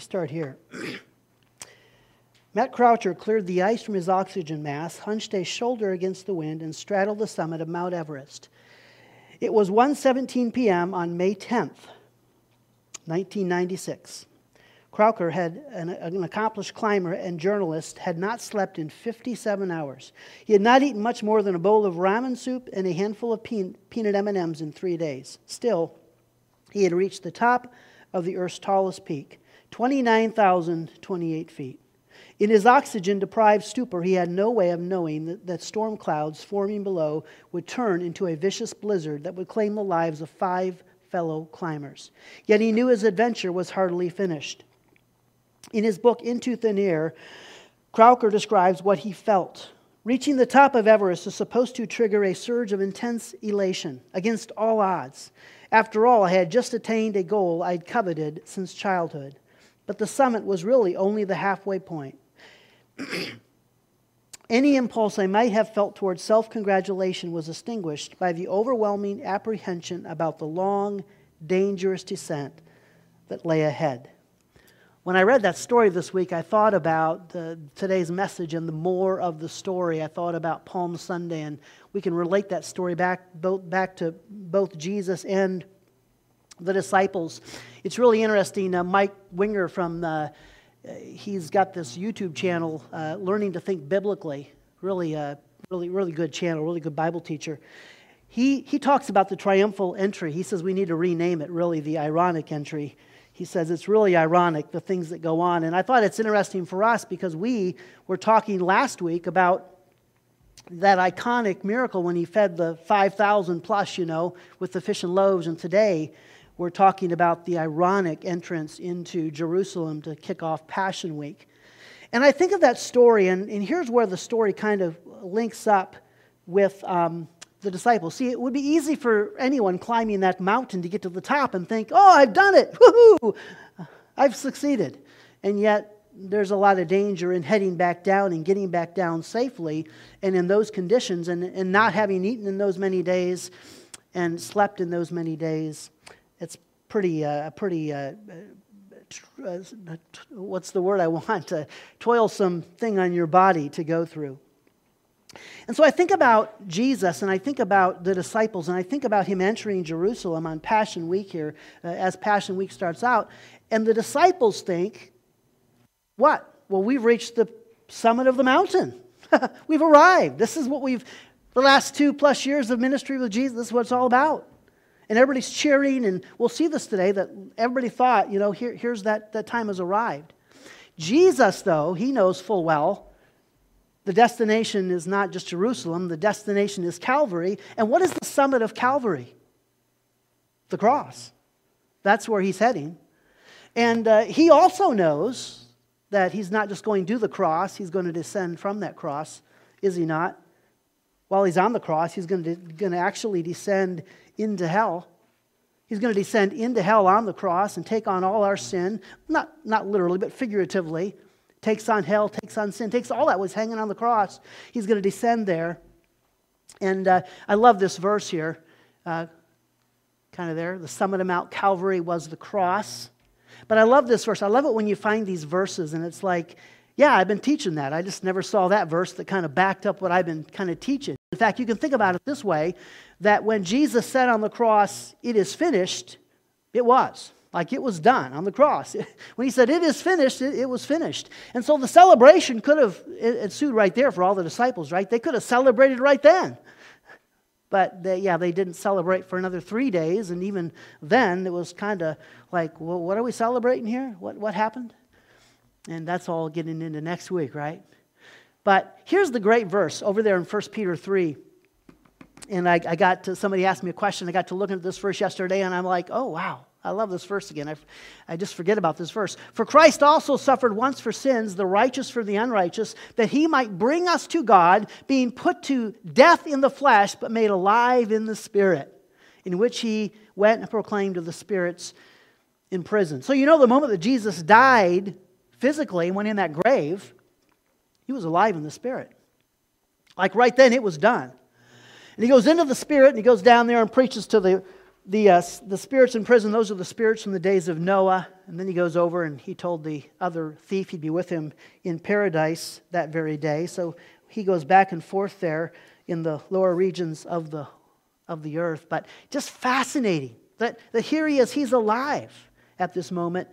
Start here. Matt Croucher cleared the ice from his oxygen mask, hunched a shoulder against the wind, and straddled the summit of Mount Everest. It was 1:17 p.m. on May 10th, 1996. Croucher, had an, an, accomplished climber and journalist, had not slept in 57 hours. He had not eaten much more than a bowl of ramen soup and a handful of peanut M&Ms in 3 days. Still, he had reached the top of the Earth's tallest peak, 29,028 feet. In his oxygen deprived stupor, he had no way of knowing that, that, storm clouds forming below would turn into a vicious blizzard that would claim the lives of five fellow climbers. Yet he knew his adventure was hardly finished. In his book, Into Thin Air, Croucher describes what he felt. Reaching the top of Everest is supposed to trigger a surge of intense elation against all odds. After all, I had just attained a goal I'd coveted since childhood. But the summit was really only the halfway point. Any impulse I might have felt towards self congratulation was extinguished by the overwhelming apprehension about the long, dangerous descent that lay ahead. When I read that story this week, I thought about today's message and the more of the story. I thought about Palm Sunday, and we can relate that story back, both, back to both Jesus and the disciples. It's really interesting. Uh, Mike Winger from uh, he's got this YouTube channel, uh, Learning to Think Biblically. Really, uh, really, really good channel. Really good Bible teacher. He he talks about the triumphal entry. He says we need to rename it. Really, the ironic entry he says it's really ironic the things that go on. And I thought it's interesting for us because we were talking last week about that iconic miracle when he fed the 5,000 plus, you know, with the fish and loaves. And today we're talking about the ironic entrance into Jerusalem to kick off Passion Week. And I think of that story, and, and here's where the story kind of links up with. Um, the disciples. See, it would be easy for anyone climbing that mountain to get to the top and think, oh, I've done it. Woohoo! I've succeeded. And yet, there's a lot of danger in heading back down and getting back down safely. And in those conditions, and, and not having eaten in those many days and slept in those many days, pretty, uh, pretty, uh, uh, what's the word I want? A toilsome thing on your body to go through. And so I think about Jesus and I think about the disciples and I think about him entering Jerusalem on Passion Week here, uh, as Passion Week starts out. And the disciples think, what? Well, we've reached the summit of the mountain. we've arrived. This is what we've, the last two plus years of ministry with Jesus, this is what it's all about. And everybody's cheering, and we'll see this today that everybody thought, you know, here, here's that, that time has arrived. Jesus, though, he knows full well the destination is not just Jerusalem, the destination is Calvary. And what is the summit of Calvary? The cross. That's where he's heading. And uh, he also knows that he's not just going to the cross, he's going to descend from that cross, is he not? While he's on the cross, he's going to, going to actually descend into hell. He's going to descend into hell on the cross and take on all our sin, not, not literally, but figuratively takes on hell, takes on sin, takes all that was hanging on the cross. He's going to descend there. And uh, I love this verse here, uh, kind of there. The summit of Mount Calvary was the cross. But I love this verse. I love it when you find these verses and it's like, yeah, I've been teaching that. I just never saw that verse that kind of backed up what I've been kind of teaching. In fact, you can think about it this way that when Jesus said on the cross, it is finished, it was. Like it was done on the cross. When he said, It is finished, it, it was finished. And so the celebration could have ensued right there for all the disciples, right? They could have celebrated right then. But they, yeah, they didn't celebrate for another three days. And even then, it was kind of like, well, what are we celebrating here? What, what happened? And that's all getting into next week, right? But here's the great verse over there in 1 Peter 3. And I, I got to, somebody asked me a question. I got to looking at this verse yesterday, and I'm like, oh, wow. I love this verse again. I, I just forget about this verse. For Christ also suffered once for sins, the righteous for the unrighteous, that he might bring us to God, being put to death in the flesh, but made alive in the spirit, in which he went and proclaimed to the spirits in prison. So, you know, the moment that Jesus died physically went in that grave, he was alive in the spirit. Like right then, it was done. And he goes into the spirit and he goes down there and preaches to the the, uh, the spirits in prison, those are the spirits from the days of Noah. And then he goes over and he told the other thief he'd be with him in paradise that very day. So he goes back and forth there in the lower regions of the, of the earth. But just fascinating that, that here he is, he's alive at this moment,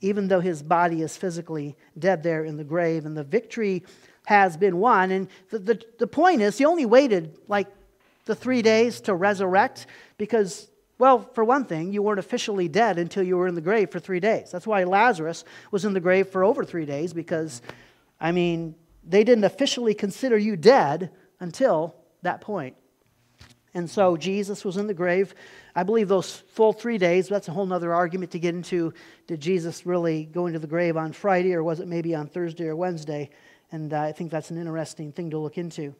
even though his body is physically dead there in the grave. And the victory has been won. And the, the, the point is, he only waited like the three days to resurrect because, well, for one thing, you weren't officially dead until you were in the grave for three days. That's why Lazarus was in the grave for over three days because, I mean, they didn't officially consider you dead until that point. And so Jesus was in the grave, I believe those full three days. That's a whole other argument to get into. Did Jesus really go into the grave on Friday, or was it maybe on Thursday or Wednesday? And uh, I think that's an interesting thing to look into.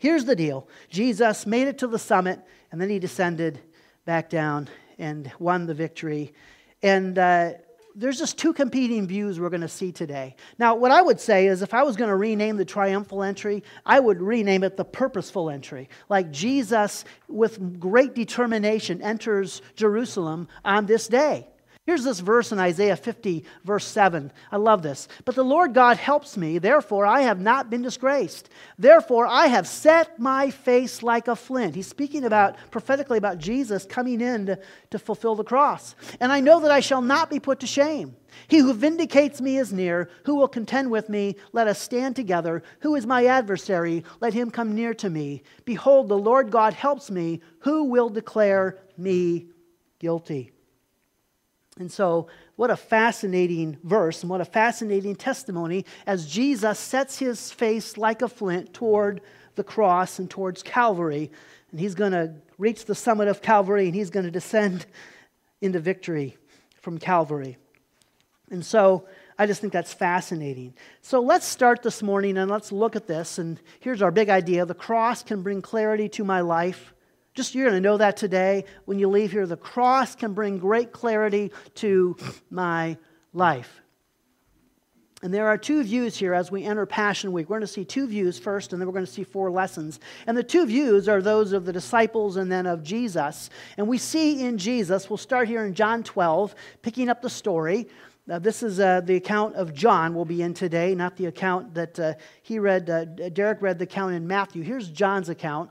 Here's the deal Jesus made it to the summit, and then he descended back down and won the victory. And uh, there's just two competing views we're going to see today. Now, what I would say is if I was going to rename the triumphal entry, I would rename it the purposeful entry. Like Jesus, with great determination, enters Jerusalem on this day. Here's this verse in Isaiah 50, verse 7. I love this. But the Lord God helps me, therefore I have not been disgraced. Therefore I have set my face like a flint. He's speaking about, prophetically, about Jesus coming in to, to fulfill the cross. And I know that I shall not be put to shame. He who vindicates me is near. Who will contend with me? Let us stand together. Who is my adversary? Let him come near to me. Behold, the Lord God helps me. Who will declare me guilty? And so, what a fascinating verse and what a fascinating testimony as Jesus sets his face like a flint toward the cross and towards Calvary. And he's going to reach the summit of Calvary and he's going to descend into victory from Calvary. And so, I just think that's fascinating. So let's start this morning and let's look at this. And here's our big idea the cross can bring clarity to my life. Just you're going to know that today when you leave here. The cross can bring great clarity to my life. And there are two views here as we enter Passion Week. We're going to see two views first, and then we're going to see four lessons. And the two views are those of the disciples and then of Jesus. And we see in Jesus, we'll start here in John 12, picking up the story. Now, this is uh, the account of John we'll be in today, not the account that uh, he read. Uh, Derek read the account in Matthew. Here's John's account.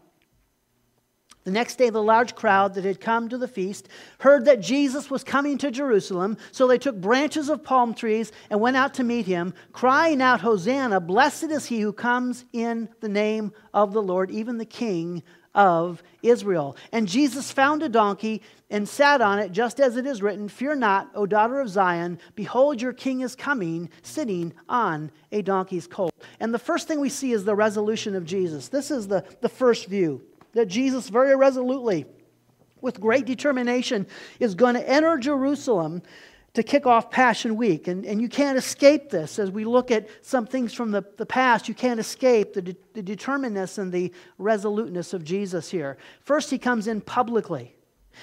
The next day, the large crowd that had come to the feast heard that Jesus was coming to Jerusalem. So they took branches of palm trees and went out to meet him, crying out, Hosanna! Blessed is he who comes in the name of the Lord, even the King of Israel. And Jesus found a donkey and sat on it, just as it is written Fear not, O daughter of Zion, behold, your king is coming, sitting on a donkey's colt. And the first thing we see is the resolution of Jesus. This is the, the first view that Jesus very resolutely, with great determination, is going to enter Jerusalem to kick off Passion Week. And, and you can't escape this as we look at some things from the, the past. You can't escape the, de- the determinedness and the resoluteness of Jesus here. First, he comes in publicly.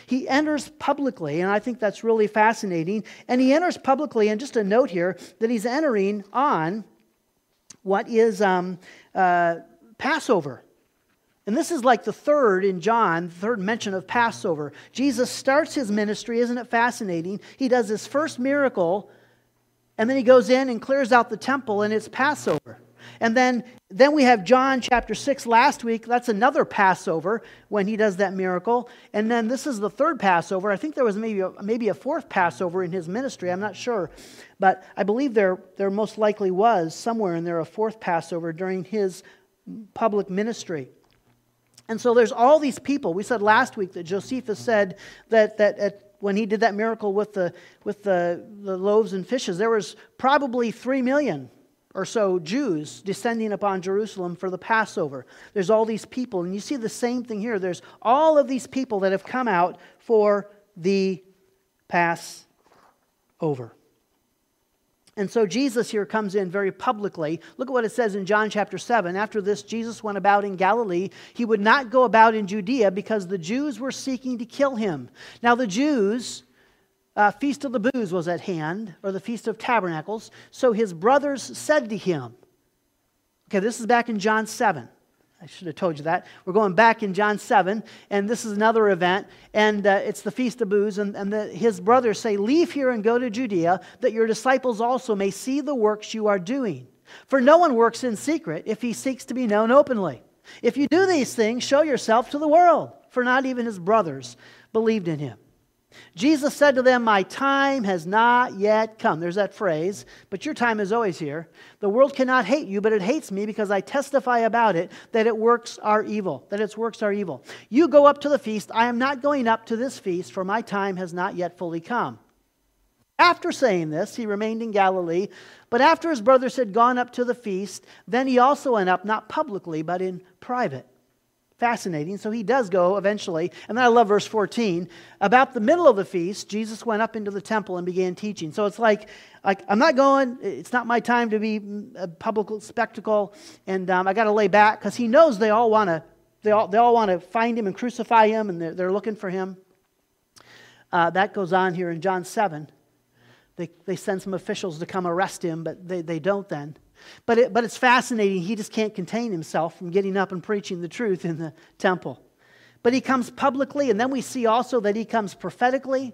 He enters publicly, and I think that's really fascinating. And he enters publicly, and just a note here that he's entering on what is um, uh, Passover. And this is like the third in John, the third mention of Passover. Jesus starts his ministry, isn't it fascinating? He does his first miracle, and then he goes in and clears out the temple, and it's Passover. And then, then we have John chapter 6 last week. That's another Passover when he does that miracle. And then this is the third Passover. I think there was maybe a, maybe a fourth Passover in his ministry. I'm not sure. But I believe there, there most likely was somewhere in there a fourth Passover during his public ministry. And so there's all these people. We said last week that Josephus said that, that at, when he did that miracle with, the, with the, the loaves and fishes, there was probably three million or so Jews descending upon Jerusalem for the Passover. There's all these people. And you see the same thing here. There's all of these people that have come out for the Passover. And so Jesus here comes in very publicly. Look at what it says in John chapter 7. After this, Jesus went about in Galilee. He would not go about in Judea because the Jews were seeking to kill him. Now, the Jews, uh, Feast of the Booths was at hand, or the Feast of Tabernacles. So his brothers said to him, Okay, this is back in John 7. I should have told you that. We're going back in John 7, and this is another event, and uh, it's the Feast of Booths. And, and the, his brothers say, Leave here and go to Judea, that your disciples also may see the works you are doing. For no one works in secret if he seeks to be known openly. If you do these things, show yourself to the world, for not even his brothers believed in him. Jesus said to them, My time has not yet come. There's that phrase, but your time is always here. The world cannot hate you, but it hates me because I testify about it that it works are evil, that its works are evil. You go up to the feast. I am not going up to this feast, for my time has not yet fully come. After saying this, he remained in Galilee, but after his brothers had gone up to the feast, then he also went up, not publicly, but in private fascinating. So he does go eventually. And then I love verse 14. About the middle of the feast, Jesus went up into the temple and began teaching. So it's like, like I'm not going, it's not my time to be a public spectacle, and um, I got to lay back because he knows they all want to. They all, they all want to find him and crucify him, and they're, they're looking for him. Uh, that goes on here in John 7. They, they send some officials to come arrest him, but they, they don't then. But, it, but it's fascinating. He just can't contain himself from getting up and preaching the truth in the temple. But he comes publicly, and then we see also that he comes prophetically.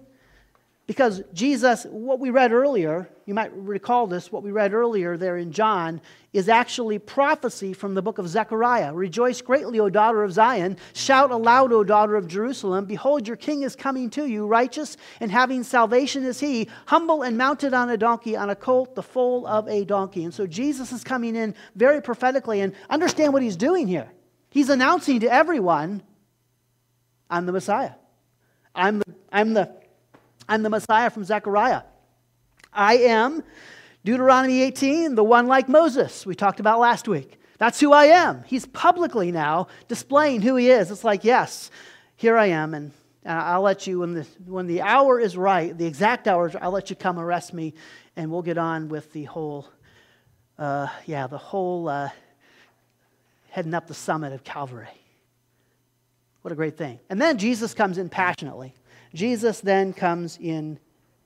Because Jesus, what we read earlier, you might recall this, what we read earlier there in John, is actually prophecy from the book of Zechariah. Rejoice greatly, O daughter of Zion. Shout aloud, O daughter of Jerusalem. Behold, your king is coming to you. Righteous and having salvation is he, humble and mounted on a donkey, on a colt, the foal of a donkey. And so Jesus is coming in very prophetically. And understand what he's doing here. He's announcing to everyone, I'm the Messiah. I'm the, I'm the I'm the Messiah from Zechariah. I am, Deuteronomy 18, the one like Moses, we talked about last week. That's who I am. He's publicly now displaying who he is. It's like, yes, here I am, and I'll let you, when the, when the hour is right, the exact hour, I'll let you come arrest me, and we'll get on with the whole, uh, yeah, the whole uh, heading up the summit of Calvary. What a great thing. And then Jesus comes in passionately. Jesus then comes in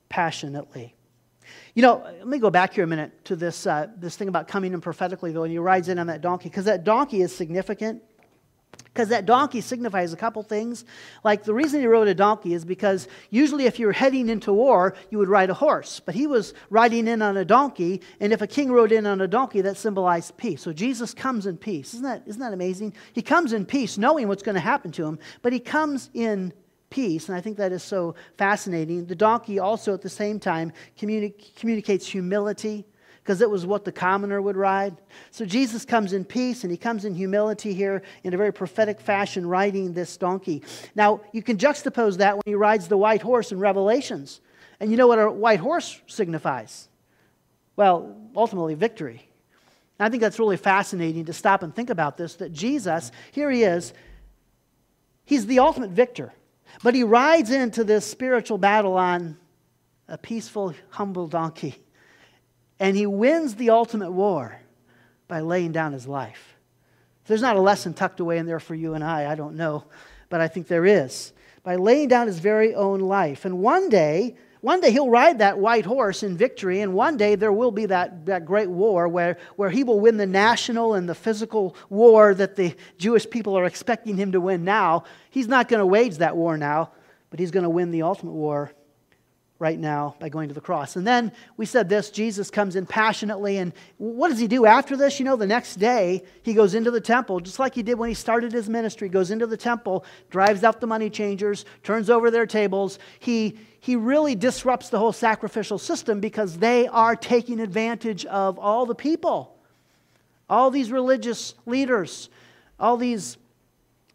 passionately. You know, let me go back here a minute to this, uh, this thing about coming in prophetically, though, and he rides in on that donkey, because that donkey is significant. Because that donkey signifies a couple things. Like the reason he rode a donkey is because usually if you were heading into war, you would ride a horse. But he was riding in on a donkey, and if a king rode in on a donkey, that symbolized peace. So Jesus comes in peace. Isn't that, isn't that amazing? He comes in peace, knowing what's going to happen to him, but he comes in peace. And I think that is so fascinating. The donkey also, at the same time, communi- communicates humility because it was what the commoner would ride. So Jesus comes in peace and he comes in humility here in a very prophetic fashion, riding this donkey. Now, you can juxtapose that when he rides the white horse in Revelations. And you know what a white horse signifies? Well, ultimately, victory. I think that's really fascinating to stop and think about this that Jesus, here he is, he's the ultimate victor. But he rides into this spiritual battle on a peaceful, humble donkey. And he wins the ultimate war by laying down his life. there's not a lesson tucked away in there for you and I, I don't know, but I think there is. By laying down his very own life. And one day, one day he'll ride that white horse in victory, and one day there will be that, that great war where, where he will win the national and the physical war that the Jewish people are expecting him to win now. He's not going to wage that war now, but he's going to win the ultimate war right now by going to the cross. And then we said this Jesus comes in passionately. And what does he do after this? You know, the next day he goes into the temple, just like he did when he started his ministry, goes into the temple, drives out the money changers, turns over their tables. He, he really disrupts the whole sacrificial system because they are taking advantage of all the people, all these religious leaders, all these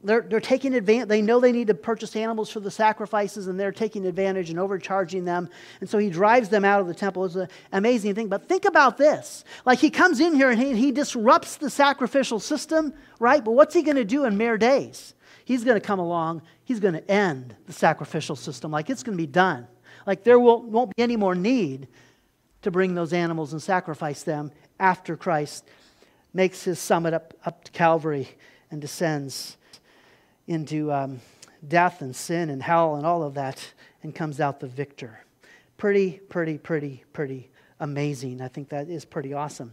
they're, they're taking advantage. They know they need to purchase animals for the sacrifices, and they're taking advantage and overcharging them. And so he drives them out of the temple. It's an amazing thing. But think about this. Like he comes in here and he, he disrupts the sacrificial system, right? But what's he going to do in mere days? He's going to come along, he's going to end the sacrificial system. Like it's going to be done. Like there will, won't be any more need to bring those animals and sacrifice them after Christ makes his summit up, up to Calvary and descends into um, death and sin and hell and all of that and comes out the victor. Pretty, pretty, pretty, pretty amazing. I think that is pretty awesome.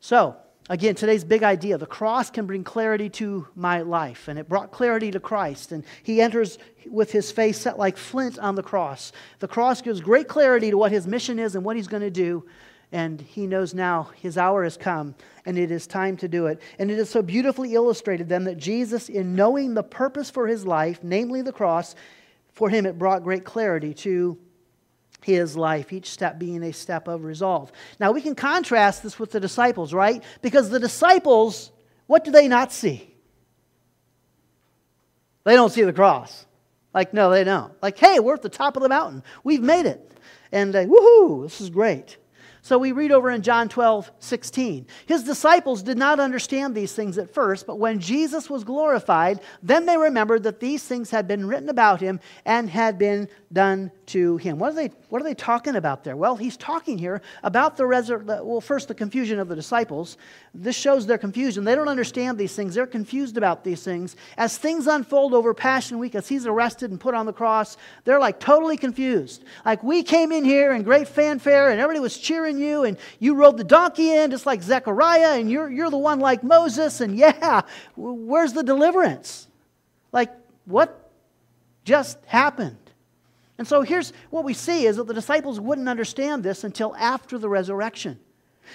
So, Again, today's big idea the cross can bring clarity to my life, and it brought clarity to Christ. And he enters with his face set like flint on the cross. The cross gives great clarity to what his mission is and what he's going to do. And he knows now his hour has come and it is time to do it. And it is so beautifully illustrated then that Jesus, in knowing the purpose for his life, namely the cross, for him it brought great clarity to his life, each step being a step of resolve. Now we can contrast this with the disciples, right? Because the disciples, what do they not see? They don't see the cross. Like, no, they don't. Like, hey, we're at the top of the mountain. We've made it. And uh, woohoo, this is great. So we read over in John 12, 16. His disciples did not understand these things at first, but when Jesus was glorified, then they remembered that these things had been written about him and had been done to him. What are they, what are they talking about there? Well, he's talking here about the resurrection. Well, first, the confusion of the disciples. This shows their confusion. They don't understand these things, they're confused about these things. As things unfold over Passion Week, as he's arrested and put on the cross, they're like totally confused. Like, we came in here in great fanfare and everybody was cheering you, and you rode the donkey in just like Zechariah, and you're, you're the one like Moses, and yeah, where's the deliverance? Like, what just happened? And so here's what we see is that the disciples wouldn't understand this until after the resurrection.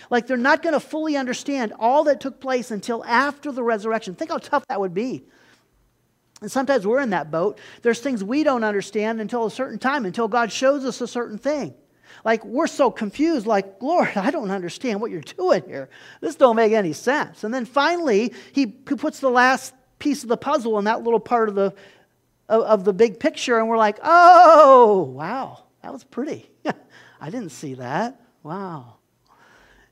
Like they're not going to fully understand all that took place until after the resurrection. Think how tough that would be. And sometimes we're in that boat. There's things we don't understand until a certain time, until God shows us a certain thing. Like we're so confused, like, Lord, I don't understand what you're doing here. This don't make any sense. And then finally, he puts the last piece of the puzzle in that little part of the of, of the big picture, and we're like, oh, wow, that was pretty. I didn't see that. Wow.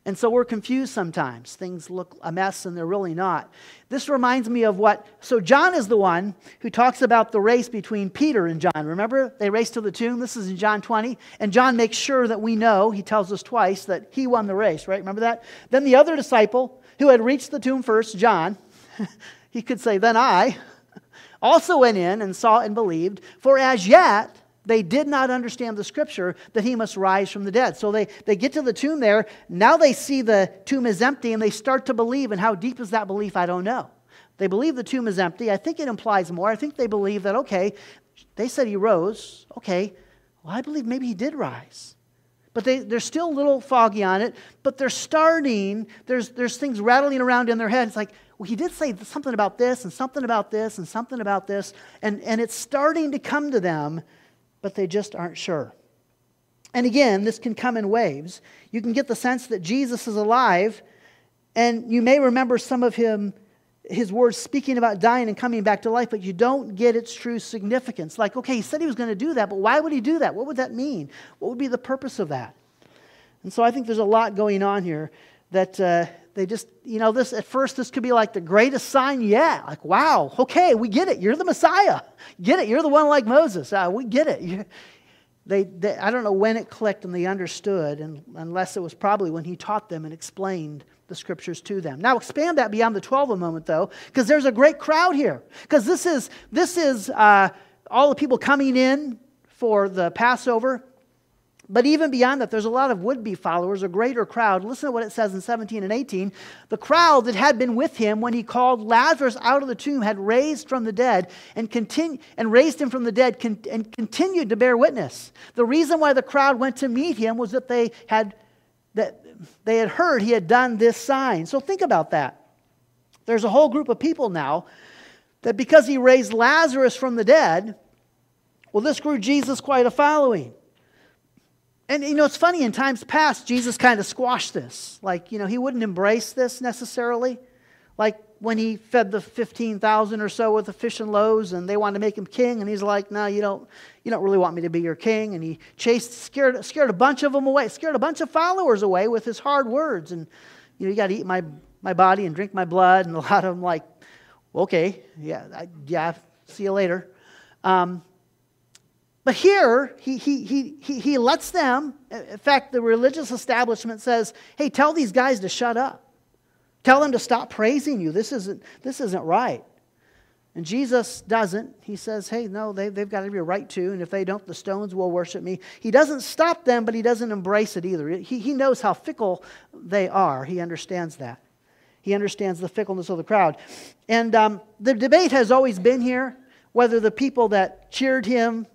And so we're confused sometimes. Things look a mess and they're really not. This reminds me of what. So, John is the one who talks about the race between Peter and John. Remember, they raced to the tomb. This is in John 20. And John makes sure that we know, he tells us twice, that he won the race, right? Remember that? Then the other disciple who had reached the tomb first, John, he could say, Then I also went in and saw and believed, for as yet they did not understand the scripture that he must rise from the dead. So they, they get to the tomb there. Now they see the tomb is empty and they start to believe. And how deep is that belief? I don't know. They believe the tomb is empty. I think it implies more. I think they believe that, okay, they said he rose. Okay, well, I believe maybe he did rise. But they, they're still a little foggy on it, but they're starting, there's, there's things rattling around in their head. It's like, well, he did say something about this and something about this and something about this. And, and it's starting to come to them, but they just aren't sure. And again, this can come in waves. You can get the sense that Jesus is alive, and you may remember some of him, his words speaking about dying and coming back to life, but you don't get its true significance. Like, okay, he said he was going to do that, but why would he do that? What would that mean? What would be the purpose of that? And so I think there's a lot going on here that, uh, they just, you know, this at first, this could be like the greatest sign yet. Like, wow, okay, we get it. You're the Messiah. Get it. You're the one like Moses. Uh, we get it. They, they, I don't know when it clicked and they understood, and, unless it was probably when he taught them and explained the scriptures to them. Now, expand that beyond the 12 a moment, though, because there's a great crowd here. Because this is, this is uh, all the people coming in for the Passover. But even beyond that, there's a lot of would be followers, a greater crowd. Listen to what it says in 17 and 18. The crowd that had been with him when he called Lazarus out of the tomb had raised from the dead and, continu- and raised him from the dead con- and continued to bear witness. The reason why the crowd went to meet him was that they had, that they had heard he had done this sign. So think about that. There's a whole group of people now that because he raised Lazarus from the dead, well, this grew Jesus quite a following. And you know, it's funny, in times past, Jesus kind of squashed this. Like, you know, he wouldn't embrace this necessarily. Like when he fed the 15,000 or so with the fish and loaves and they wanted to make him king, and he's like, no, you don't, you don't really want me to be your king. And he chased, scared, scared a bunch of them away, scared a bunch of followers away with his hard words. And, you know, you got to eat my, my body and drink my blood. And a lot of them like, okay, yeah, I, yeah, see you later. Um, but here, he, he, he, he, he lets them, in fact, the religious establishment says, hey, tell these guys to shut up. Tell them to stop praising you. This isn't, this isn't right. And Jesus doesn't. He says, hey, no, they, they've got every right to, and if they don't, the stones will worship me. He doesn't stop them, but he doesn't embrace it either. He, he knows how fickle they are. He understands that. He understands the fickleness of the crowd. And um, the debate has always been here whether the people that cheered him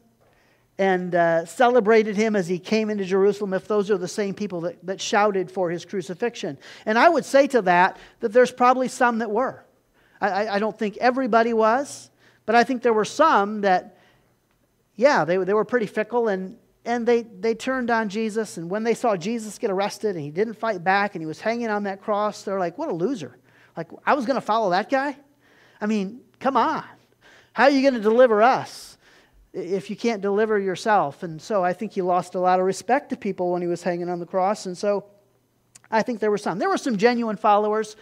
and uh, celebrated him as he came into Jerusalem, if those are the same people that, that shouted for his crucifixion. And I would say to that that there's probably some that were. I, I don't think everybody was, but I think there were some that, yeah, they, they were pretty fickle and, and they, they turned on Jesus. And when they saw Jesus get arrested and he didn't fight back and he was hanging on that cross, they're like, what a loser. Like, I was going to follow that guy? I mean, come on. How are you going to deliver us if you can't deliver yourself? And so I think he lost a lot of respect to people when he was hanging on the cross. And so I think there were some. There were some genuine followers.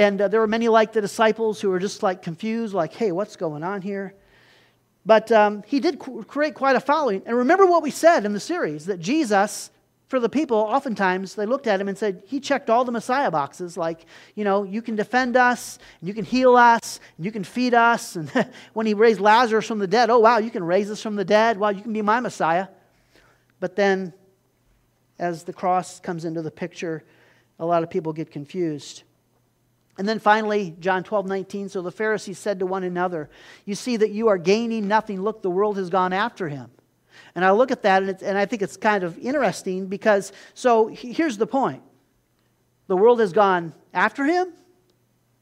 And uh, there were many like the disciples who were just like confused, like, hey, what's going on here? But um, he did create quite a following. And remember what we said in the series that Jesus, for the people, oftentimes they looked at him and said, He checked all the Messiah boxes, like, you know, you can defend us, and you can heal us, and you can feed us. And when he raised Lazarus from the dead, oh, wow, you can raise us from the dead. Wow, you can be my Messiah. But then, as the cross comes into the picture, a lot of people get confused. And then finally, John 12, 19. So the Pharisees said to one another, You see that you are gaining nothing. Look, the world has gone after him. And I look at that and, and I think it's kind of interesting because, so here's the point the world has gone after him.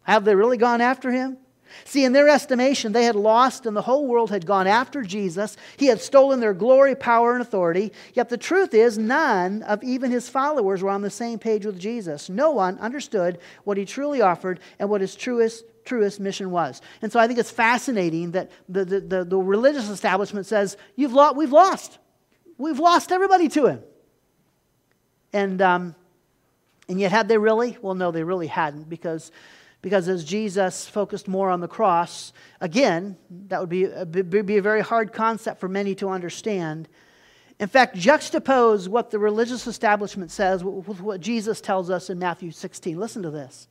Have they really gone after him? See, in their estimation, they had lost and the whole world had gone after Jesus. He had stolen their glory, power, and authority. Yet the truth is, none of even his followers were on the same page with Jesus. No one understood what he truly offered and what his truest, truest mission was. And so I think it's fascinating that the, the, the, the religious establishment says, You've lost, We've lost. We've lost everybody to him. And, um, and yet, had they really? Well, no, they really hadn't because because as Jesus focused more on the cross, again, that would be a, be a very hard concept for many to understand. In fact, juxtapose what the religious establishment says with what Jesus tells us in Matthew 16. Listen to this.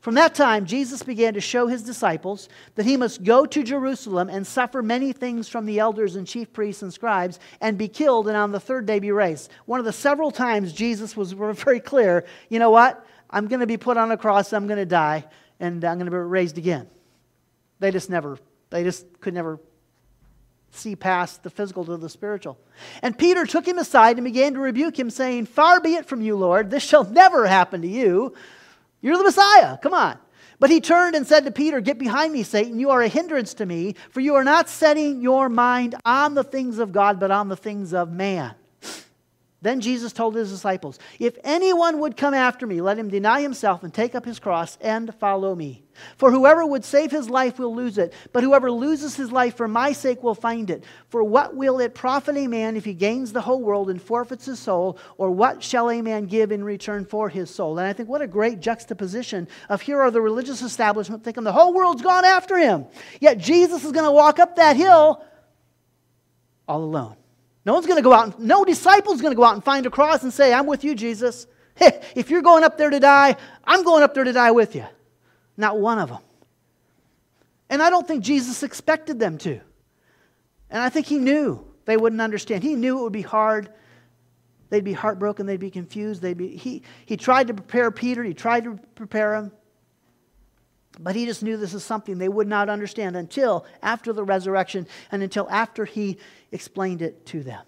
From that time, Jesus began to show his disciples that he must go to Jerusalem and suffer many things from the elders and chief priests and scribes and be killed and on the third day be raised. One of the several times Jesus was very clear you know what? I'm going to be put on a cross, I'm going to die, and I'm going to be raised again. They just never, they just could never see past the physical to the spiritual. And Peter took him aside and began to rebuke him, saying, Far be it from you, Lord, this shall never happen to you. You're the Messiah, come on. But he turned and said to Peter, Get behind me, Satan. You are a hindrance to me, for you are not setting your mind on the things of God, but on the things of man. Then Jesus told his disciples, If anyone would come after me, let him deny himself and take up his cross and follow me. For whoever would save his life will lose it, but whoever loses his life for my sake will find it. For what will it profit a man if he gains the whole world and forfeits his soul? Or what shall a man give in return for his soul? And I think what a great juxtaposition of here are the religious establishment thinking the whole world's gone after him. Yet Jesus is going to walk up that hill all alone. No one's going to go out, and, no disciple's going to go out and find a cross and say, I'm with you, Jesus. Hey, if you're going up there to die, I'm going up there to die with you. Not one of them. And I don't think Jesus expected them to. And I think he knew they wouldn't understand. He knew it would be hard. They'd be heartbroken. They'd be confused. They'd be, he, he tried to prepare Peter. He tried to prepare him. But he just knew this is something they would not understand until after the resurrection and until after he explained it to them.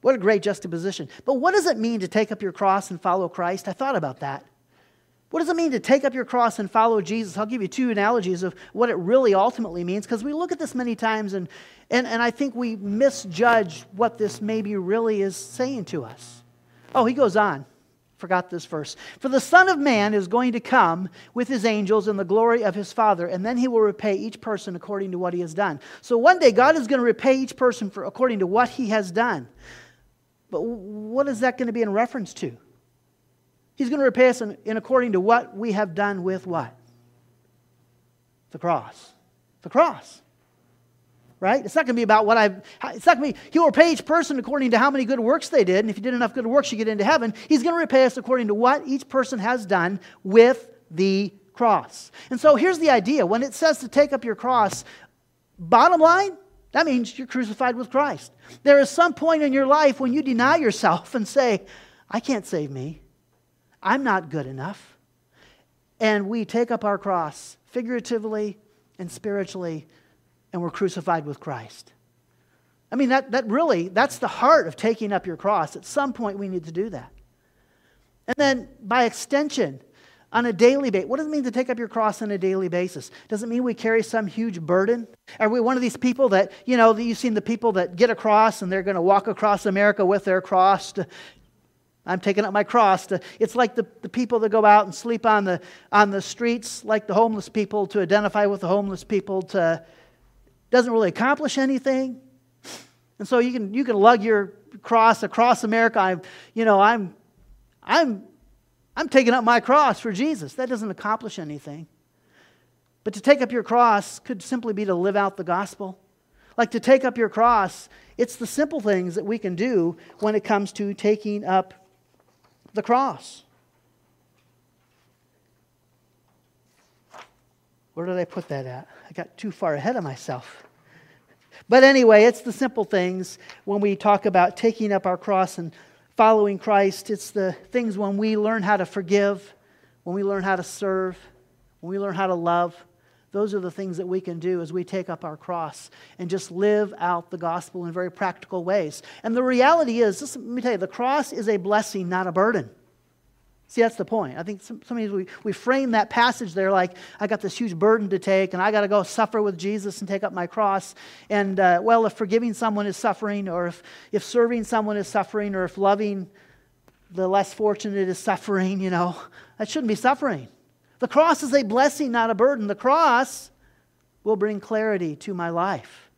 What a great juxtaposition. But what does it mean to take up your cross and follow Christ? I thought about that. What does it mean to take up your cross and follow Jesus? I'll give you two analogies of what it really ultimately means because we look at this many times and, and, and I think we misjudge what this maybe really is saying to us. Oh, he goes on forgot this verse. For the Son of Man is going to come with his angels in the glory of his Father, and then he will repay each person according to what he has done. So one day God is going to repay each person for according to what he has done. But what is that going to be in reference to? He's going to repay us in, in according to what we have done with what? The cross. The cross right? It's not going to be about what I've, it's not going to be, he will repay each person according to how many good works they did. And if you did enough good works, you get into heaven. He's going to repay us according to what each person has done with the cross. And so here's the idea when it says to take up your cross, bottom line, that means you're crucified with Christ. There is some point in your life when you deny yourself and say, I can't save me. I'm not good enough. and we take up our cross figuratively and spiritually, and we're crucified with Christ. I mean, that, that really, that's the heart of taking up your cross. At some point, we need to do that. And then, by extension, on a daily basis. What does it mean to take up your cross on a daily basis? Does it mean we carry some huge burden? Are we one of these people that, you know, that you've seen the people that get a cross and they're going to walk across America with their cross to, I'm taking up my cross. To, it's like the, the people that go out and sleep on the, on the streets, like the homeless people, to identify with the homeless people, to doesn't really accomplish anything. And so you can, you can lug your cross across America. I'm, you know, I'm, I'm I'm taking up my cross for Jesus. That doesn't accomplish anything. But to take up your cross could simply be to live out the gospel. Like to take up your cross, it's the simple things that we can do when it comes to taking up the cross. Where did I put that at? I got too far ahead of myself. But anyway, it's the simple things when we talk about taking up our cross and following Christ, it's the things when we learn how to forgive, when we learn how to serve, when we learn how to love. Those are the things that we can do as we take up our cross and just live out the gospel in very practical ways. And the reality is, let me tell you, the cross is a blessing, not a burden. See, that's the point. I think sometimes we, we frame that passage there like, I got this huge burden to take, and I got to go suffer with Jesus and take up my cross. And, uh, well, if forgiving someone is suffering, or if, if serving someone is suffering, or if loving the less fortunate is suffering, you know, that shouldn't be suffering. The cross is a blessing, not a burden. The cross will bring clarity to my life.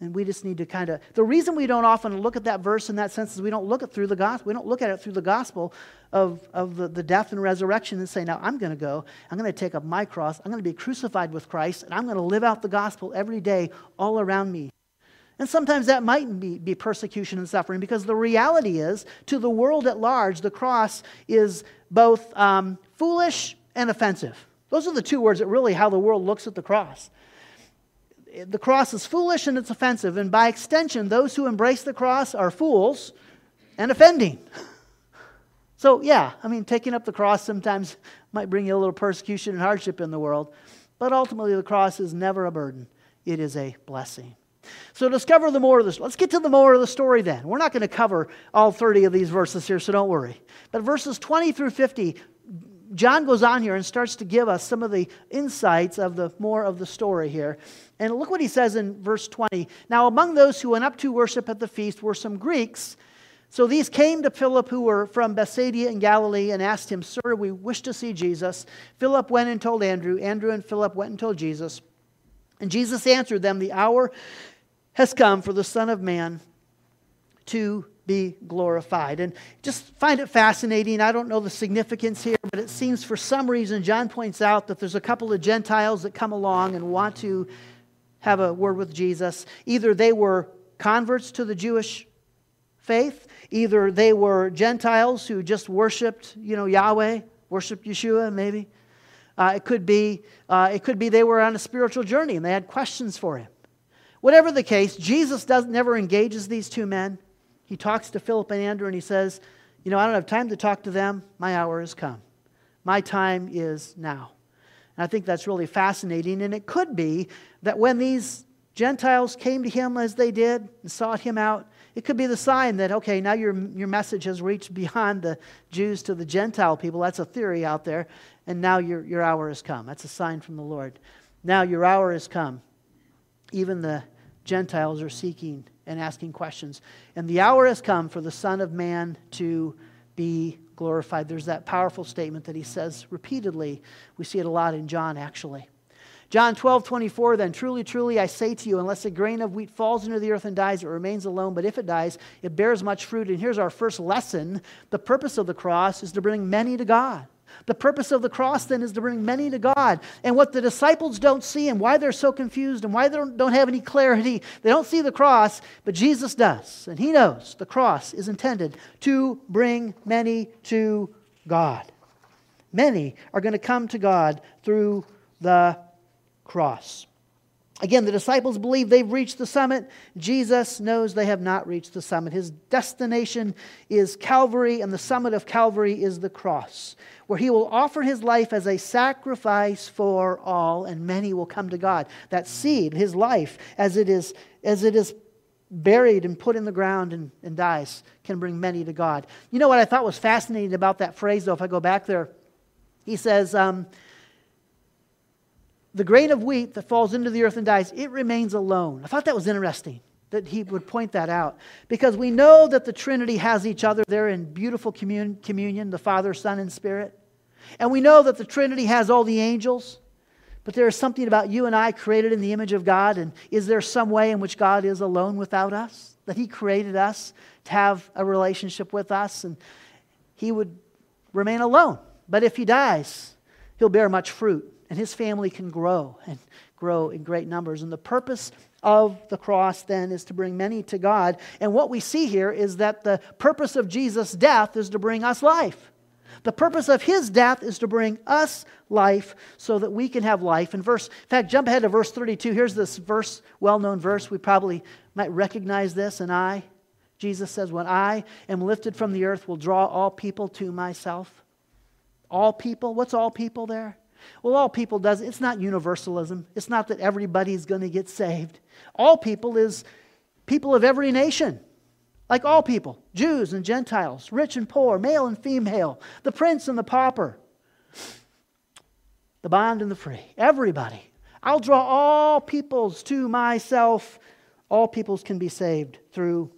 And we just need to kind of. The reason we don't often look at that verse in that sense is we don't look at through the gospel. We don't look at it through the gospel of, of the, the death and resurrection and say, now I'm going to go. I'm going to take up my cross. I'm going to be crucified with Christ. And I'm going to live out the gospel every day all around me. And sometimes that might be, be persecution and suffering because the reality is, to the world at large, the cross is both um, foolish and offensive. Those are the two words that really how the world looks at the cross the cross is foolish and it's offensive. And by extension, those who embrace the cross are fools and offending. So, yeah, I mean, taking up the cross sometimes might bring you a little persecution and hardship in the world, but ultimately the cross is never a burden, it is a blessing. So, discover the more of this. Let's get to the more of the story then. We're not going to cover all 30 of these verses here, so don't worry. But verses 20 through 50 John goes on here and starts to give us some of the insights of the more of the story here. And look what he says in verse 20. Now, among those who went up to worship at the feast were some Greeks. So these came to Philip, who were from Bethsaida in Galilee, and asked him, Sir, we wish to see Jesus. Philip went and told Andrew. Andrew and Philip went and told Jesus. And Jesus answered them, The hour has come for the Son of Man to be glorified. And just find it fascinating. I don't know the significance here, but it seems for some reason, John points out that there's a couple of Gentiles that come along and want to have a word with Jesus. Either they were converts to the Jewish faith, either they were Gentiles who just worshiped, you know, Yahweh, worshiped Yeshua, maybe. Uh, it could be uh, it could be they were on a spiritual journey and they had questions for him. Whatever the case, Jesus does never engages these two men. He talks to Philip and Andrew and he says, You know, I don't have time to talk to them. My hour has come. My time is now. And I think that's really fascinating. And it could be that when these Gentiles came to him as they did and sought him out, it could be the sign that, okay, now your, your message has reached beyond the Jews to the Gentile people. That's a theory out there. And now your, your hour has come. That's a sign from the Lord. Now your hour has come. Even the Gentiles are seeking and asking questions. And the hour has come for the Son of Man to be glorified. There's that powerful statement that he says repeatedly. We see it a lot in John, actually. John 12, 24, then truly, truly, I say to you, unless a grain of wheat falls into the earth and dies, it remains alone. But if it dies, it bears much fruit. And here's our first lesson the purpose of the cross is to bring many to God. The purpose of the cross then is to bring many to God. And what the disciples don't see and why they're so confused and why they don't, don't have any clarity, they don't see the cross, but Jesus does. And he knows the cross is intended to bring many to God. Many are going to come to God through the cross. Again, the disciples believe they've reached the summit. Jesus knows they have not reached the summit. His destination is Calvary, and the summit of Calvary is the cross, where he will offer his life as a sacrifice for all, and many will come to God. That seed, his life, as it is, as it is buried and put in the ground and, and dies, can bring many to God. You know what I thought was fascinating about that phrase, though, if I go back there? He says, um, the grain of wheat that falls into the earth and dies, it remains alone. I thought that was interesting that he would point that out because we know that the Trinity has each other there in beautiful commun- communion the Father, Son, and Spirit. And we know that the Trinity has all the angels. But there is something about you and I created in the image of God. And is there some way in which God is alone without us? That He created us to have a relationship with us and He would remain alone. But if He dies, He'll bear much fruit and his family can grow and grow in great numbers. And the purpose of the cross then is to bring many to God. And what we see here is that the purpose of Jesus' death is to bring us life. The purpose of his death is to bring us life so that we can have life. And verse, in fact, jump ahead to verse 32. Here's this verse, well-known verse. We probably might recognize this. And I, Jesus says, when I am lifted from the earth, will draw all people to myself. All people? What's all people there? Well, all people does it's not universalism. It's not that everybody's going to get saved. All people is people of every nation. Like all people, Jews and Gentiles, rich and poor, male and female, the prince and the pauper, the bond and the free, everybody. I'll draw all peoples to myself. All peoples can be saved through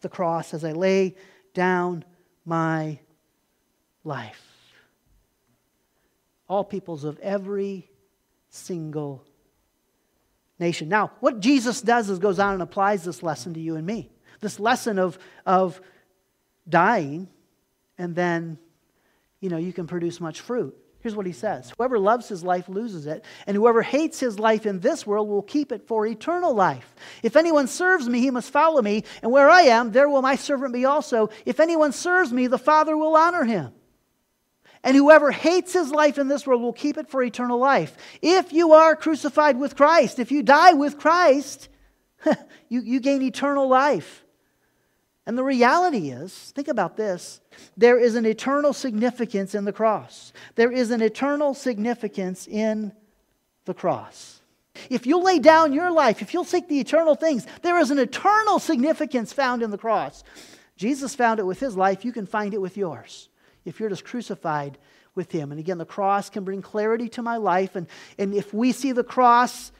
the cross as I lay down my life all peoples of every single nation. Now, what Jesus does is goes on and applies this lesson to you and me. This lesson of, of dying, and then, you know, you can produce much fruit. Here's what he says Whoever loves his life loses it, and whoever hates his life in this world will keep it for eternal life. If anyone serves me, he must follow me, and where I am, there will my servant be also. If anyone serves me, the Father will honor him. And whoever hates his life in this world will keep it for eternal life. If you are crucified with Christ, if you die with Christ, you, you gain eternal life. And the reality is, think about this there is an eternal significance in the cross. There is an eternal significance in the cross. If you lay down your life, if you'll seek the eternal things, there is an eternal significance found in the cross. Jesus found it with his life, you can find it with yours if you're just crucified with him. And again, the cross can bring clarity to my life. And, and if we see the cross,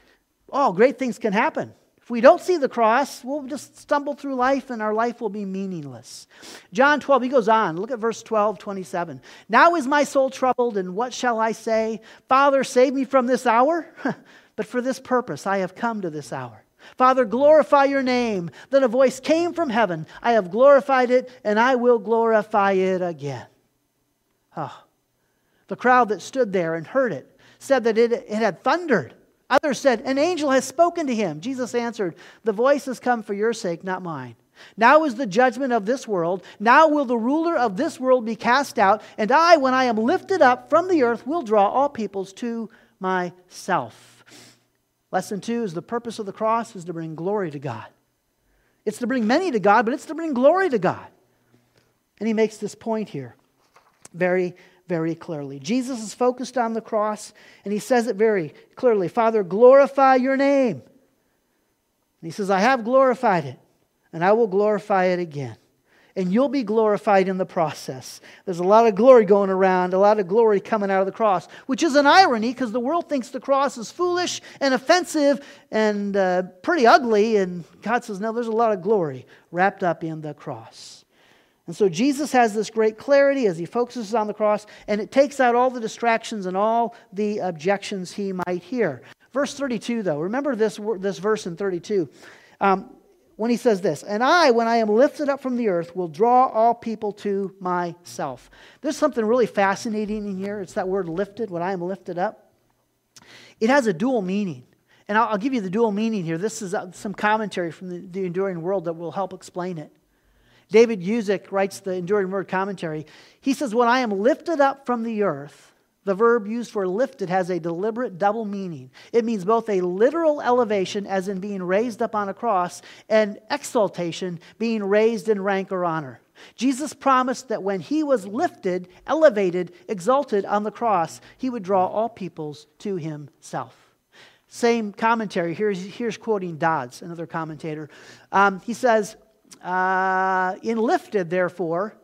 oh, great things can happen. If we don't see the cross, we'll just stumble through life and our life will be meaningless. John 12, he goes on. Look at verse 12, 27. Now is my soul troubled, and what shall I say? Father, save me from this hour. but for this purpose I have come to this hour. Father, glorify your name. Then a voice came from heaven. I have glorified it, and I will glorify it again. Oh. The crowd that stood there and heard it said that it, it had thundered. Others said, An angel has spoken to him. Jesus answered, The voice has come for your sake, not mine. Now is the judgment of this world. Now will the ruler of this world be cast out. And I, when I am lifted up from the earth, will draw all peoples to myself. Lesson two is the purpose of the cross is to bring glory to God. It's to bring many to God, but it's to bring glory to God. And he makes this point here very, very clearly. Jesus is focused on the cross, and he says it very clearly Father, glorify your name. And he says, I have glorified it, and I will glorify it again. And you'll be glorified in the process. There's a lot of glory going around, a lot of glory coming out of the cross, which is an irony because the world thinks the cross is foolish and offensive and uh, pretty ugly. And God says, no, there's a lot of glory wrapped up in the cross. And so Jesus has this great clarity as he focuses on the cross, and it takes out all the distractions and all the objections he might hear. Verse 32, though, remember this, this verse in 32. Um, when he says this, and I, when I am lifted up from the earth, will draw all people to myself. There's something really fascinating in here. It's that word lifted, when I am lifted up. It has a dual meaning. And I'll, I'll give you the dual meaning here. This is uh, some commentary from the, the Enduring Word that will help explain it. David Guzik writes the Enduring Word commentary. He says, When I am lifted up from the earth, The verb used for lifted has a deliberate double meaning. It means both a literal elevation, as in being raised up on a cross, and exaltation, being raised in rank or honor. Jesus promised that when he was lifted, elevated, exalted on the cross, he would draw all peoples to himself. Same commentary. Here's, here's quoting Dodds, another commentator. Um, he says, uh, In lifted, therefore,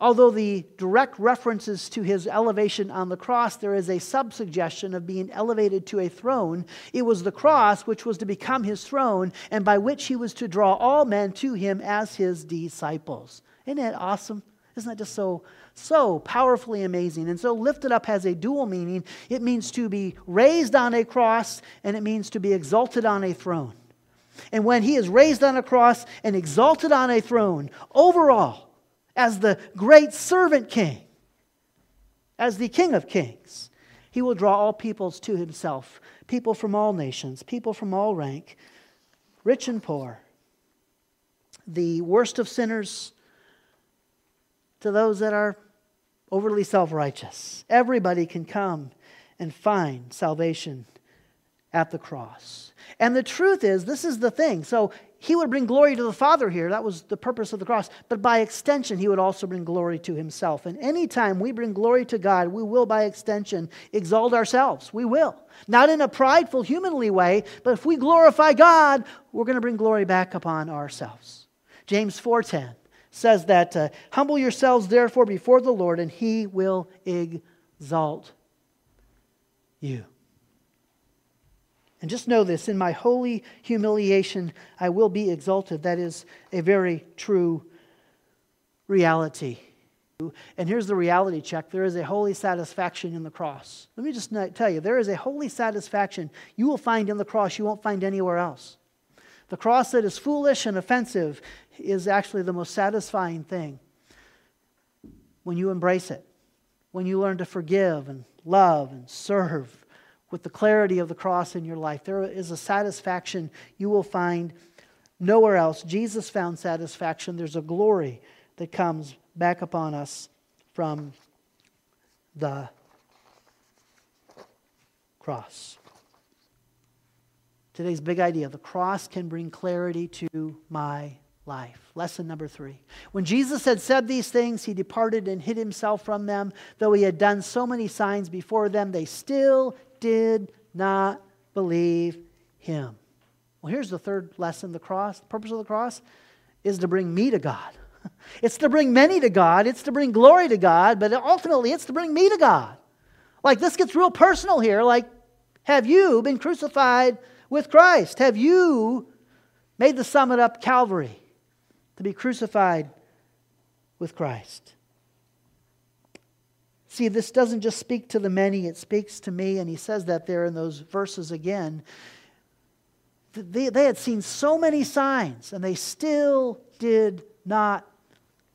Although the direct references to his elevation on the cross, there is a subsuggestion of being elevated to a throne. It was the cross which was to become his throne, and by which he was to draw all men to him as his disciples. Isn't that awesome? Isn't that just so, so powerfully amazing? And so, lifted up has a dual meaning. It means to be raised on a cross, and it means to be exalted on a throne. And when he is raised on a cross and exalted on a throne, overall, as the great servant king, as the king of kings. He will draw all peoples to himself, people from all nations, people from all rank, rich and poor, the worst of sinners to those that are overly self righteous. Everybody can come and find salvation at the cross. And the truth is, this is the thing. So he would bring glory to the Father here. That was the purpose of the cross. But by extension, he would also bring glory to himself. And anytime we bring glory to God, we will, by extension, exalt ourselves. We will. Not in a prideful, humanly way, but if we glorify God, we're going to bring glory back upon ourselves. James 4.10 says that, uh, Humble yourselves, therefore, before the Lord, and he will exalt you. And just know this in my holy humiliation, I will be exalted. That is a very true reality. And here's the reality check there is a holy satisfaction in the cross. Let me just tell you there is a holy satisfaction you will find in the cross you won't find anywhere else. The cross that is foolish and offensive is actually the most satisfying thing when you embrace it, when you learn to forgive and love and serve with the clarity of the cross in your life. There is a satisfaction you will find nowhere else. Jesus found satisfaction. There's a glory that comes back upon us from the cross. Today's big idea the cross can bring clarity to my life. Lesson number three. When Jesus had said these things, he departed and hid himself from them. Though he had done so many signs before them, they still did not believe him. Well, here's the third lesson the cross, the purpose of the cross is to bring me to God. It's to bring many to God, it's to bring glory to God, but ultimately it's to bring me to God. Like this gets real personal here. Like, have you been crucified with Christ? Have you made the summit up Calvary to be crucified with Christ? See, this doesn't just speak to the many, it speaks to me. And he says that there in those verses again. They, they had seen so many signs, and they still did not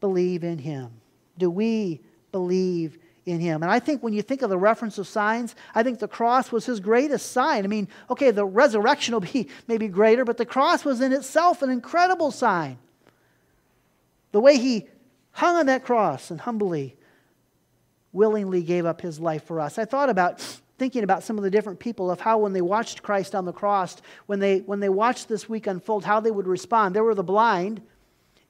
believe in him. Do we believe in him? And I think when you think of the reference of signs, I think the cross was his greatest sign. I mean, okay, the resurrection will be maybe greater, but the cross was in itself an incredible sign. The way he hung on that cross and humbly willingly gave up his life for us. I thought about thinking about some of the different people of how when they watched Christ on the cross, when they when they watched this week unfold, how they would respond. There were the blind.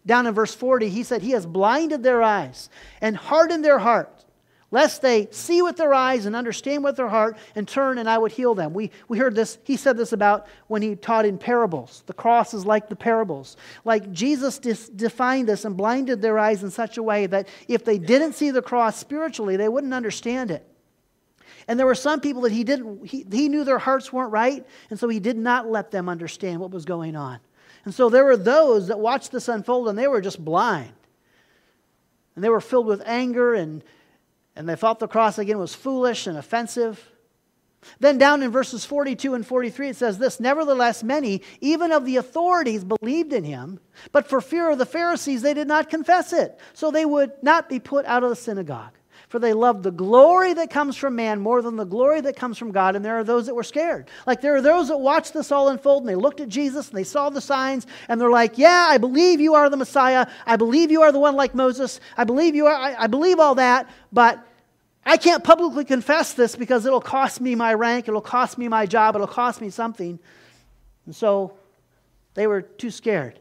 Down in verse 40, he said, He has blinded their eyes and hardened their heart lest they see with their eyes and understand with their heart and turn and I would heal them. We, we heard this, he said this about when he taught in parables. The cross is like the parables. Like Jesus dis- defined this and blinded their eyes in such a way that if they didn't see the cross spiritually, they wouldn't understand it. And there were some people that he didn't, he, he knew their hearts weren't right, and so he did not let them understand what was going on. And so there were those that watched this unfold and they were just blind. And they were filled with anger and and they thought the cross again was foolish and offensive. Then down in verses 42 and 43, it says this Nevertheless, many, even of the authorities, believed in him, but for fear of the Pharisees, they did not confess it, so they would not be put out of the synagogue for they loved the glory that comes from man more than the glory that comes from God. And there are those that were scared. Like there are those that watched this all unfold and they looked at Jesus and they saw the signs and they're like, Yeah, I believe you are the Messiah. I believe you are the one like Moses. I believe you are, I, I believe all that, but I can't publicly confess this because it'll cost me my rank, it'll cost me my job, it'll cost me something. And so they were too scared.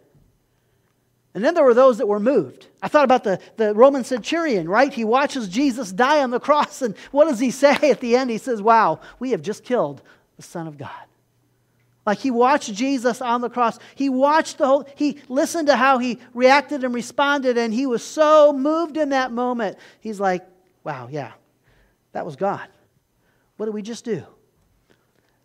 And then there were those that were moved. I thought about the, the Roman centurion, right? He watches Jesus die on the cross, and what does he say at the end? He says, Wow, we have just killed the Son of God. Like he watched Jesus on the cross. He watched the whole, he listened to how he reacted and responded, and he was so moved in that moment. He's like, Wow, yeah, that was God. What did we just do?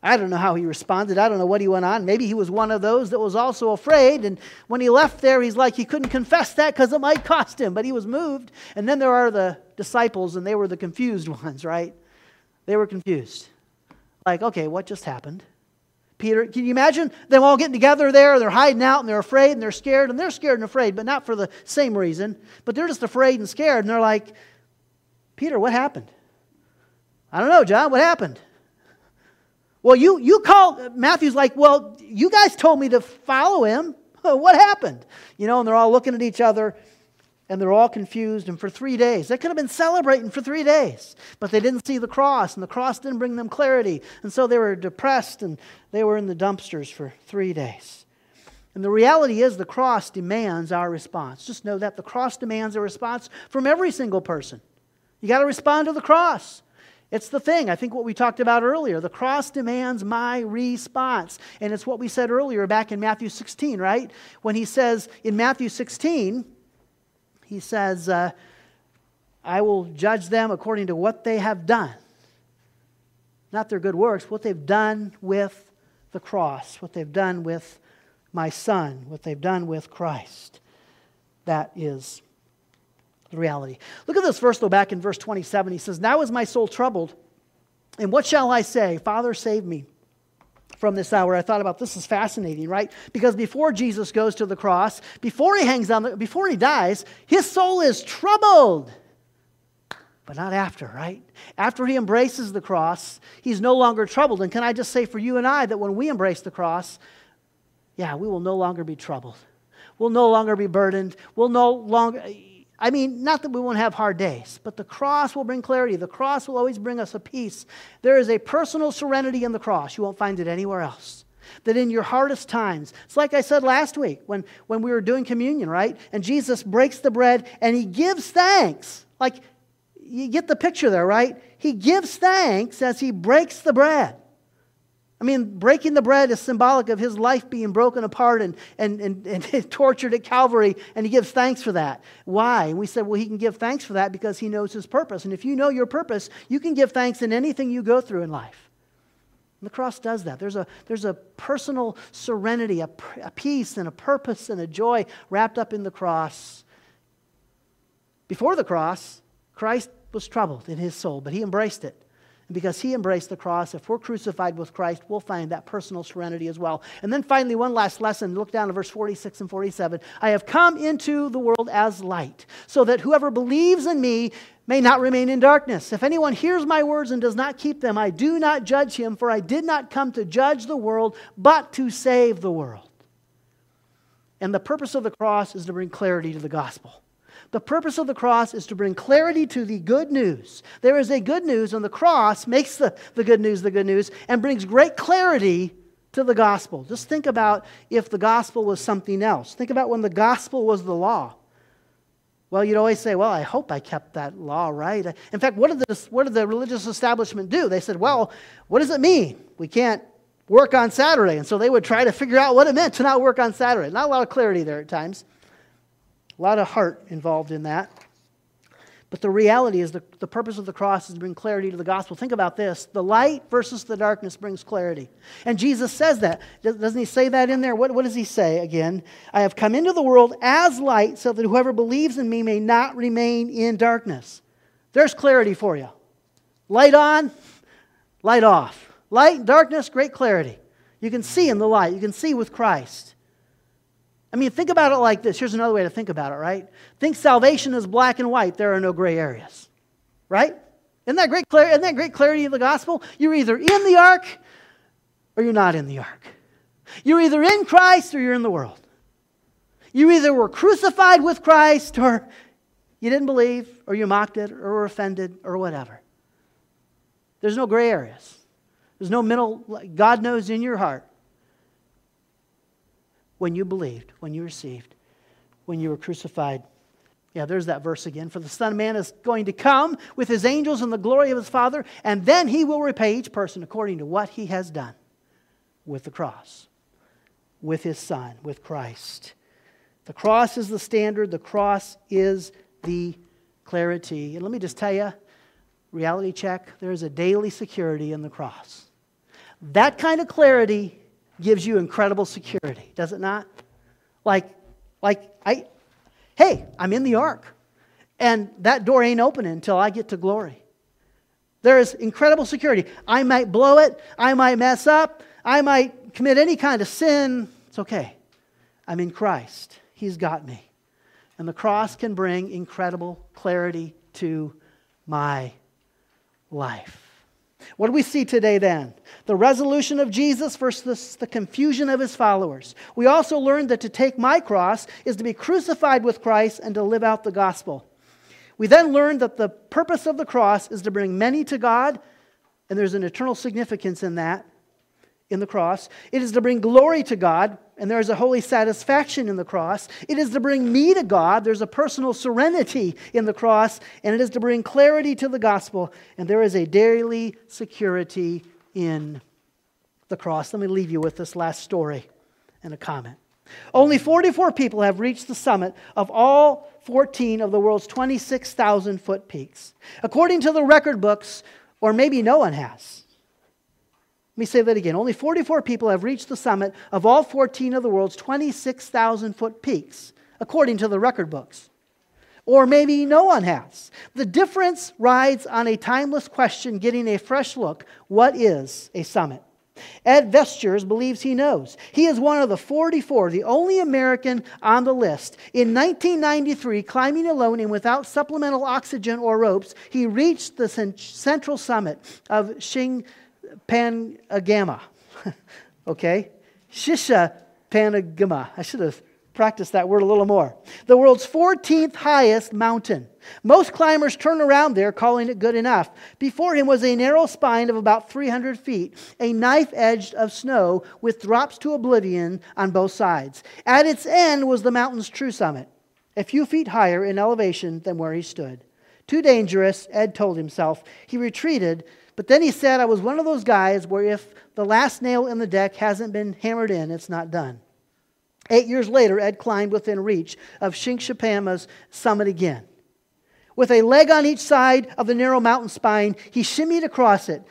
I don't know how he responded. I don't know what he went on. Maybe he was one of those that was also afraid. And when he left there, he's like, he couldn't confess that because it might cost him, but he was moved. And then there are the disciples, and they were the confused ones, right? They were confused. Like, okay, what just happened? Peter, can you imagine them all getting together there? They're hiding out and they're afraid and they're scared, and they're scared and afraid, but not for the same reason. But they're just afraid and scared, and they're like, Peter, what happened? I don't know, John, what happened? Well, you, you call, Matthew's like, well, you guys told me to follow him. what happened? You know, and they're all looking at each other and they're all confused. And for three days, they could have been celebrating for three days, but they didn't see the cross, and the cross didn't bring them clarity. And so they were depressed and they were in the dumpsters for three days. And the reality is, the cross demands our response. Just know that the cross demands a response from every single person. You got to respond to the cross. It's the thing. I think what we talked about earlier. The cross demands my response. And it's what we said earlier back in Matthew 16, right? When he says in Matthew 16, he says, uh, I will judge them according to what they have done. Not their good works, what they've done with the cross, what they've done with my son, what they've done with Christ. That is the reality. Look at this verse, though, back in verse 27. He says, Now is my soul troubled, and what shall I say? Father, save me from this hour. I thought about this is fascinating, right? Because before Jesus goes to the cross, before he hangs on, the, before he dies, his soul is troubled. But not after, right? After he embraces the cross, he's no longer troubled. And can I just say for you and I that when we embrace the cross, yeah, we will no longer be troubled. We'll no longer be burdened. We'll no longer, I mean, not that we won't have hard days, but the cross will bring clarity. The cross will always bring us a peace. There is a personal serenity in the cross. You won't find it anywhere else. That in your hardest times, it's like I said last week when, when we were doing communion, right? And Jesus breaks the bread and he gives thanks. Like, you get the picture there, right? He gives thanks as he breaks the bread. I mean, breaking the bread is symbolic of his life being broken apart and, and, and, and, tortured at Calvary, and he gives thanks for that. Why? We said, well, he can give thanks for that because he knows his purpose. And if you know your purpose, you can give thanks in anything you go through in life. And the cross does that. There's a, there's a personal serenity, a, a peace, and a purpose and a joy wrapped up in the cross. Before the cross, Christ was troubled in his soul, but he embraced it. And because he embraced the cross, if we're crucified with Christ, we'll find that personal serenity as well. And then finally, one last lesson. Look down to verse 46 and 47. I have come into the world as light, so that whoever believes in me may not remain in darkness. If anyone hears my words and does not keep them, I do not judge him, for I did not come to judge the world, but to save the world. And the purpose of the cross is to bring clarity to the gospel. The purpose of the cross is to bring clarity to the good news. There is a good news, and the cross makes the, the good news the good news and brings great clarity to the gospel. Just think about if the gospel was something else. Think about when the gospel was the law. Well, you'd always say, Well, I hope I kept that law right. In fact, what did, the, what did the religious establishment do? They said, Well, what does it mean? We can't work on Saturday. And so they would try to figure out what it meant to not work on Saturday. Not a lot of clarity there at times. A lot of heart involved in that. But the reality is the, the purpose of the cross is to bring clarity to the gospel. Think about this the light versus the darkness brings clarity. And Jesus says that. Doesn't he say that in there? What, what does he say again? I have come into the world as light so that whoever believes in me may not remain in darkness. There's clarity for you. Light on, light off. Light, darkness, great clarity. You can see in the light, you can see with Christ. I mean, think about it like this. Here's another way to think about it, right? Think salvation is black and white. There are no gray areas, right? Isn't that great, clar- isn't that great clarity of the gospel? You're either in the ark or you're not in the ark. You're either in Christ or you're in the world. You either were crucified with Christ or you didn't believe or you mocked it or were offended or whatever. There's no gray areas. There's no middle. God knows in your heart when you believed, when you received, when you were crucified. Yeah, there's that verse again. For the Son of Man is going to come with his angels in the glory of his Father, and then he will repay each person according to what he has done with the cross, with his Son, with Christ. The cross is the standard, the cross is the clarity. And let me just tell you reality check there is a daily security in the cross. That kind of clarity gives you incredible security, does it not? Like, like I, hey, I'm in the ark, and that door ain't opening until I get to glory. There is incredible security. I might blow it, I might mess up, I might commit any kind of sin. It's okay. I'm in Christ. He's got me. And the cross can bring incredible clarity to my life. What do we see today then? The resolution of Jesus versus the confusion of his followers. We also learned that to take my cross is to be crucified with Christ and to live out the gospel. We then learned that the purpose of the cross is to bring many to God, and there's an eternal significance in that, in the cross. It is to bring glory to God, and there is a holy satisfaction in the cross. It is to bring me to God. There's a personal serenity in the cross, and it is to bring clarity to the gospel, and there is a daily security in the cross. Let me leave you with this last story and a comment. Only 44 people have reached the summit of all 14 of the world's 26,000 foot peaks. According to the record books, or maybe no one has. Let me say that again. Only 44 people have reached the summit of all 14 of the world's 26,000 foot peaks, according to the record books. Or maybe no one has. The difference rides on a timeless question getting a fresh look what is a summit? Ed Viesturs believes he knows. He is one of the 44, the only American on the list. In 1993, climbing alone and without supplemental oxygen or ropes, he reached the central summit of Shing Pangama. okay? Shisha Pangama. I should have practiced that word a little more. The world's 14th highest mountain. Most climbers turn around there, calling it good enough. Before him was a narrow spine of about 300 feet, a knife edged of snow with drops to oblivion on both sides. At its end was the mountain's true summit, a few feet higher in elevation than where he stood. Too dangerous, Ed told himself. He retreated but then he said, I was one of those guys where if the last nail in the deck hasn't been hammered in, it's not done. Eight years later, Ed climbed within reach of Shingshapama's summit again. With a leg on each side of the narrow mountain spine, he shimmied across it.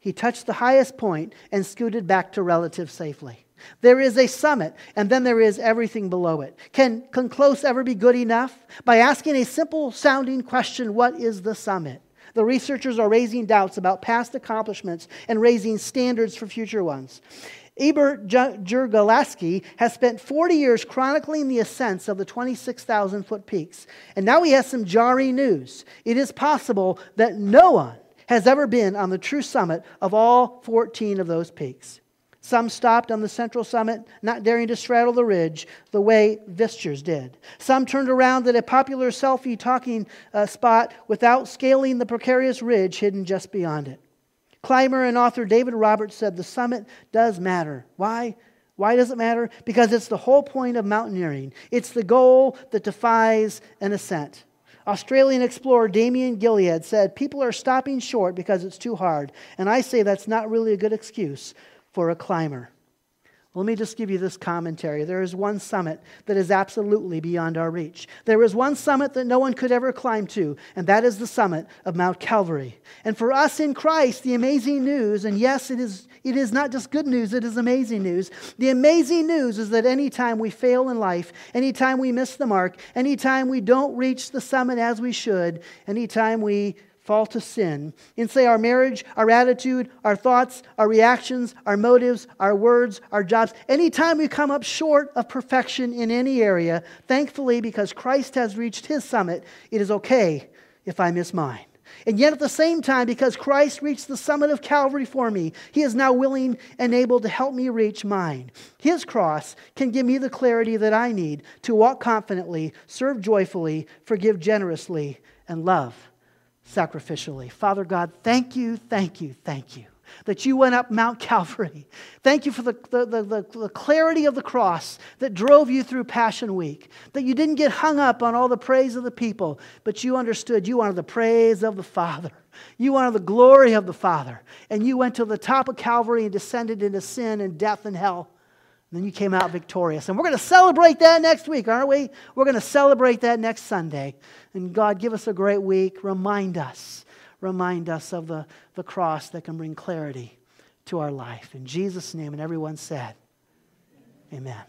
He touched the highest point and scooted back to relative safely. There is a summit, and then there is everything below it. Can, can close ever be good enough? By asking a simple sounding question, what is the summit? The researchers are raising doubts about past accomplishments and raising standards for future ones. Ebert Jurgalaski has spent 40 years chronicling the ascents of the 26,000 foot peaks. And now he has some jarring news. It is possible that no one has ever been on the true summit of all 14 of those peaks. Some stopped on the central summit, not daring to straddle the ridge the way Viesturs did. Some turned around at a popular selfie talking uh, spot without scaling the precarious ridge hidden just beyond it. Climber and author David Roberts said the summit does matter. Why? Why does it matter? Because it's the whole point of mountaineering. It's the goal that defies an ascent. Australian explorer Damien Gildea said, People are stopping short because it's too hard. And I say that's not really a good excuse for a climber. Let me just give you this commentary. There is one summit that is absolutely beyond our reach. There is one summit that no one could ever climb to, and that is the summit of Mount Calvary. And for us in Christ, the amazing news, and yes, it is, it is not just good news, it is amazing news. The amazing news is that anytime we fail in life, anytime we miss the mark, anytime we don't reach the summit as we should, anytime we fall to sin and say our marriage, our attitude, our thoughts, our reactions, our motives, our words, our jobs, anytime we come up short of perfection in any area, thankfully, because Christ has reached his summit, it is okay if I miss mine. And yet, at the same time, because Christ reached the summit of Calvary for me, He is now willing and able to help me reach mine. His cross can give me the clarity that I need to walk confidently, serve joyfully, forgive generously, and love sacrificially. Father God, thank you, thank you, thank you that you went up Mount Calvary. Thank you for the, the, the, the, clarity of the cross that drove you through Passion Week. That you didn't get hung up on all the praise of the people, but you understood you wanted the praise of the Father. You wanted the glory of the Father. And you went to the top of Calvary and descended into sin and death and hell. And then you came out victorious. And we're going to celebrate that next week, aren't we? We're going to celebrate that next Sunday. And God, give us a great week. Remind us remind us of the, the cross that can bring clarity to our life. In Jesus' name, and everyone said, Amen.